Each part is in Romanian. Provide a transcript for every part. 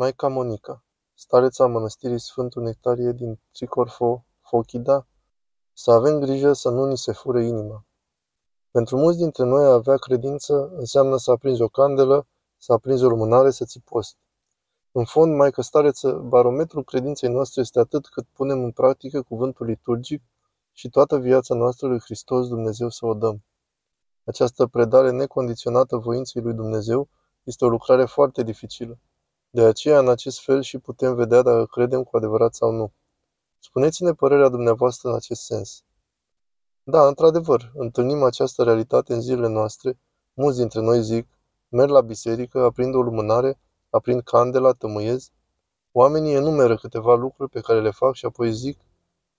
Maica Monica, stareța mănăstirii Sfântul Nectarie din Tricorfo, Fochida, să avem grijă să nu ni se fure inima. Pentru mulți dintre noi a avea credință înseamnă să aprinzi o candelă, să aprinzi o lumânare, să ți post. În fond, Maică Stareță, barometrul credinței noastre este atât cât punem în practică cuvântul liturgic și toată viața noastră lui Hristos Dumnezeu să o dăm. Această predare necondiționată voinței lui Dumnezeu este o lucrare foarte dificilă. De aceea, în acest fel și putem vedea dacă credem cu adevărat sau nu. Spuneți-ne părerea dumneavoastră în acest sens. Da, într-adevăr, întâlnim această realitate în zilele noastre. Mulți dintre noi zic, merg la biserică, aprind o lumânare, aprind candela, tămâiez. Oamenii enumeră câteva lucruri pe care le fac și apoi zic,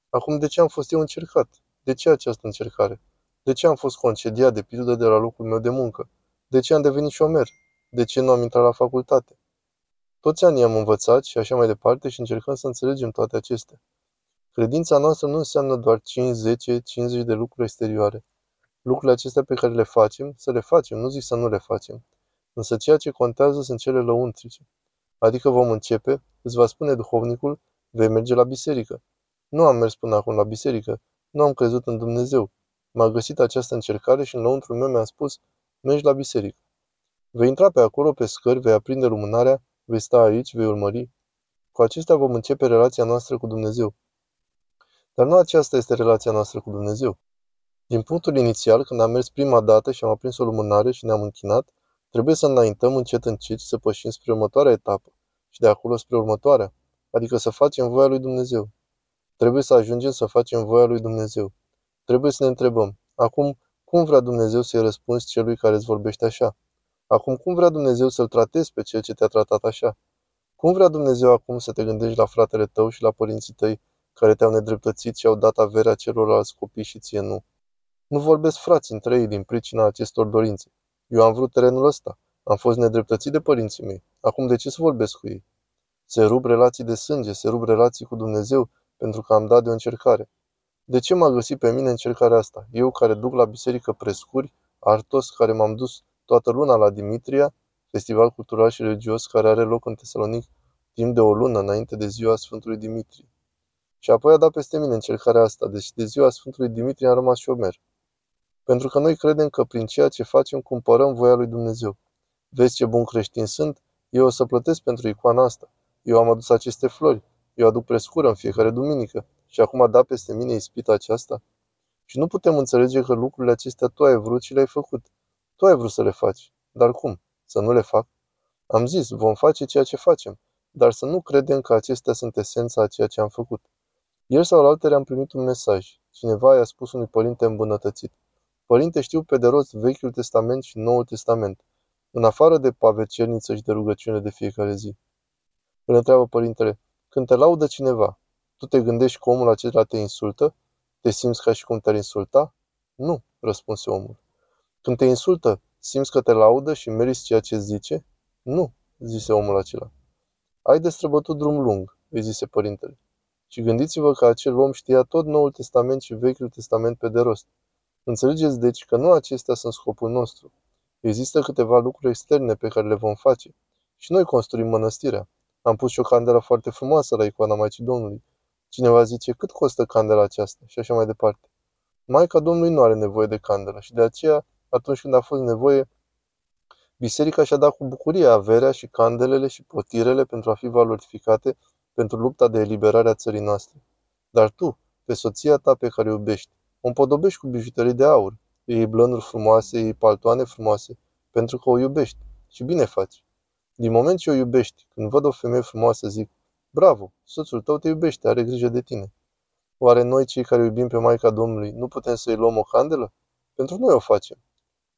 acum de ce am fost eu încercat? De ce această încercare? De ce am fost concediat de pildă de la locul meu de muncă? De ce am devenit șomer? De ce nu am intrat la facultate? Toți anii am învățat și așa mai departe și încercăm să înțelegem toate acestea. Credința noastră nu înseamnă doar 5, 10, 50 de lucruri exterioare. Lucrurile acestea pe care le facem, să le facem, nu zic să nu le facem. Însă ceea ce contează sunt cele lăuntrice. Adică vom începe, îți va spune duhovnicul, vei merge la biserică. Nu am mers până acum la biserică, nu am crezut în Dumnezeu. M-a găsit această încercare și în lăuntru meu mi-a spus, mergi la biserică. Vei intra pe acolo, pe scări, vei aprinde lumânarea, vei sta aici, vei urmări. Cu acestea vom începe relația noastră cu Dumnezeu. Dar nu aceasta este relația noastră cu Dumnezeu. Din punctul inițial, când am mers prima dată și am aprins o lumânare și ne-am închinat, trebuie să înaintăm încet încet și să pășim spre următoarea etapă și de acolo spre următoarea, adică să facem voia lui Dumnezeu. Trebuie să ajungem să facem voia lui Dumnezeu. Trebuie să ne întrebăm, acum, cum vrea Dumnezeu să-i răspunzi celui care îți vorbește așa? Acum, cum vrea Dumnezeu să-l tratezi pe cel ce te-a tratat așa? Cum vrea Dumnezeu acum să te gândești la fratele tău și la părinții tăi care te-au nedreptățit și au dat averea celorlalți copii și ție nu? Nu vorbesc frați între ei din pricina acestor dorințe. Eu am vrut terenul ăsta. Am fost nedreptățit de părinții mei. Acum de ce să vorbesc cu ei? Se rup relații de sânge, se rup relații cu Dumnezeu pentru că am dat de o încercare. De ce m-a găsit pe mine încercarea asta? Eu care duc la biserică prescuri, artos, care m-am dus toată luna la Dimitria, festival cultural și religios care are loc în Tesalonic timp de o lună înainte de ziua Sfântului Dimitrie. Și apoi a dat peste mine încercarea asta, deci de ziua Sfântului Dimitrie am rămas șomer. Pentru că noi credem că prin ceea ce facem cumpărăm voia lui Dumnezeu. Vezi ce bun creștin sunt? Eu o să plătesc pentru icoana asta. Eu am adus aceste flori. Eu aduc prescură în fiecare duminică. Și acum a dat peste mine ispita aceasta? Și nu putem înțelege că lucrurile acestea tu ai vrut și le-ai făcut. Tu ai vrut să le faci. Dar cum? Să nu le fac? Am zis, vom face ceea ce facem, dar să nu credem că acestea sunt esența a ceea ce am făcut. Ieri sau altere am primit un mesaj. Cineva i-a spus unui părinte îmbunătățit. Părinte, știu pe de rost Vechiul Testament și Noul Testament, în afară de pavecerniță și de rugăciune de fiecare zi. Îl întreabă părintele, când te laudă cineva, tu te gândești că omul acela te insultă? Te simți ca și cum te-ar insulta? Nu, răspunse omul. Când te insultă, simți că te laudă și meriți ceea ce zice? Nu, zise omul acela. Ai de străbătut drum lung, îi zise părintele. Și gândiți-vă că acel om știa tot Noul Testament și Vechiul Testament pe de rost. Înțelegeți deci că nu acestea sunt scopul nostru. Există câteva lucruri externe pe care le vom face. Și noi construim mănăstirea. Am pus și o candelă foarte frumoasă la icoana Maicii Domnului. Cineva zice, cât costă candela aceasta? Și așa mai departe. Maica Domnului nu are nevoie de candelă și de aceea, atunci când a fost nevoie, biserica și-a dat cu bucurie averea și candelele și potirele pentru a fi valorificate pentru lupta de eliberare a țării noastre. Dar tu, pe soția ta pe care o iubești, o împodobești cu bijuterii de aur, îi iei blănuri frumoase, îi iei paltoane frumoase, pentru că o iubești. Și bine faci. Din moment ce o iubești, când văd o femeie frumoasă, zic, bravo, soțul tău te iubește, are grijă de tine. Oare noi, cei care iubim pe Maica Domnului, nu putem să-i luăm o candelă? Pentru noi o facem.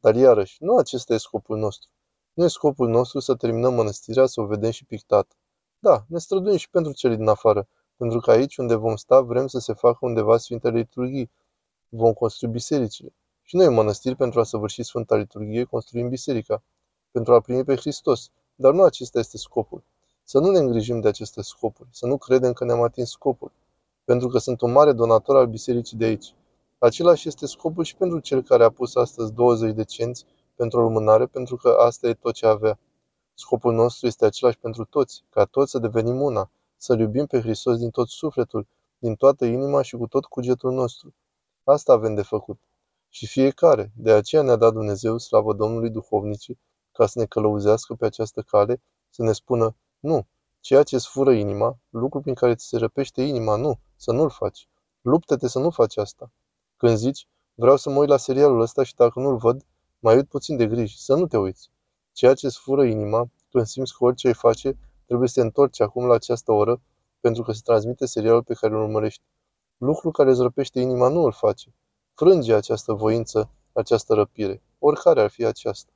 Dar iarăși, nu acesta e scopul nostru. Nu e scopul nostru să terminăm mănăstirea, să o vedem și pictată. Da, ne străduim și pentru cele din afară, pentru că aici unde vom sta vrem să se facă undeva Sfintele Liturghii. Vom construi bisericile. Și noi în mănăstiri, pentru a săvârși Sfânta Liturghie, construim biserica, pentru a primi pe Hristos. Dar nu acesta este scopul. Să nu ne îngrijim de aceste scopuri, să nu credem că ne-am atins scopul, pentru că sunt un mare donator al bisericii de aici. Același este scopul și pentru cel care a pus astăzi 20 de cenți pentru o lumânare, pentru că asta e tot ce avea. Scopul nostru este același pentru toți, ca toți să devenim una, să iubim pe Hristos din tot sufletul, din toată inima și cu tot cugetul nostru. Asta avem de făcut. Și fiecare, de aceea ne-a dat Dumnezeu, slavă Domnului duhovnicii, ca să ne călăuzească pe această cale, să ne spună, nu, ceea ce îți fură inima, lucru prin care ți se răpește inima, nu, să nu-l faci. Luptă-te să nu faci asta. Când zici, vreau să mă uit la serialul ăsta și dacă nu-l văd, mai uit puțin de griji, să nu te uiți. Ceea ce îți fură inima, când simți că orice ai face, trebuie să te întorci acum la această oră, pentru că se transmite serialul pe care îl urmărești. Lucru care îți răpește inima nu îl face. Frânge această voință, această răpire, oricare ar fi aceasta.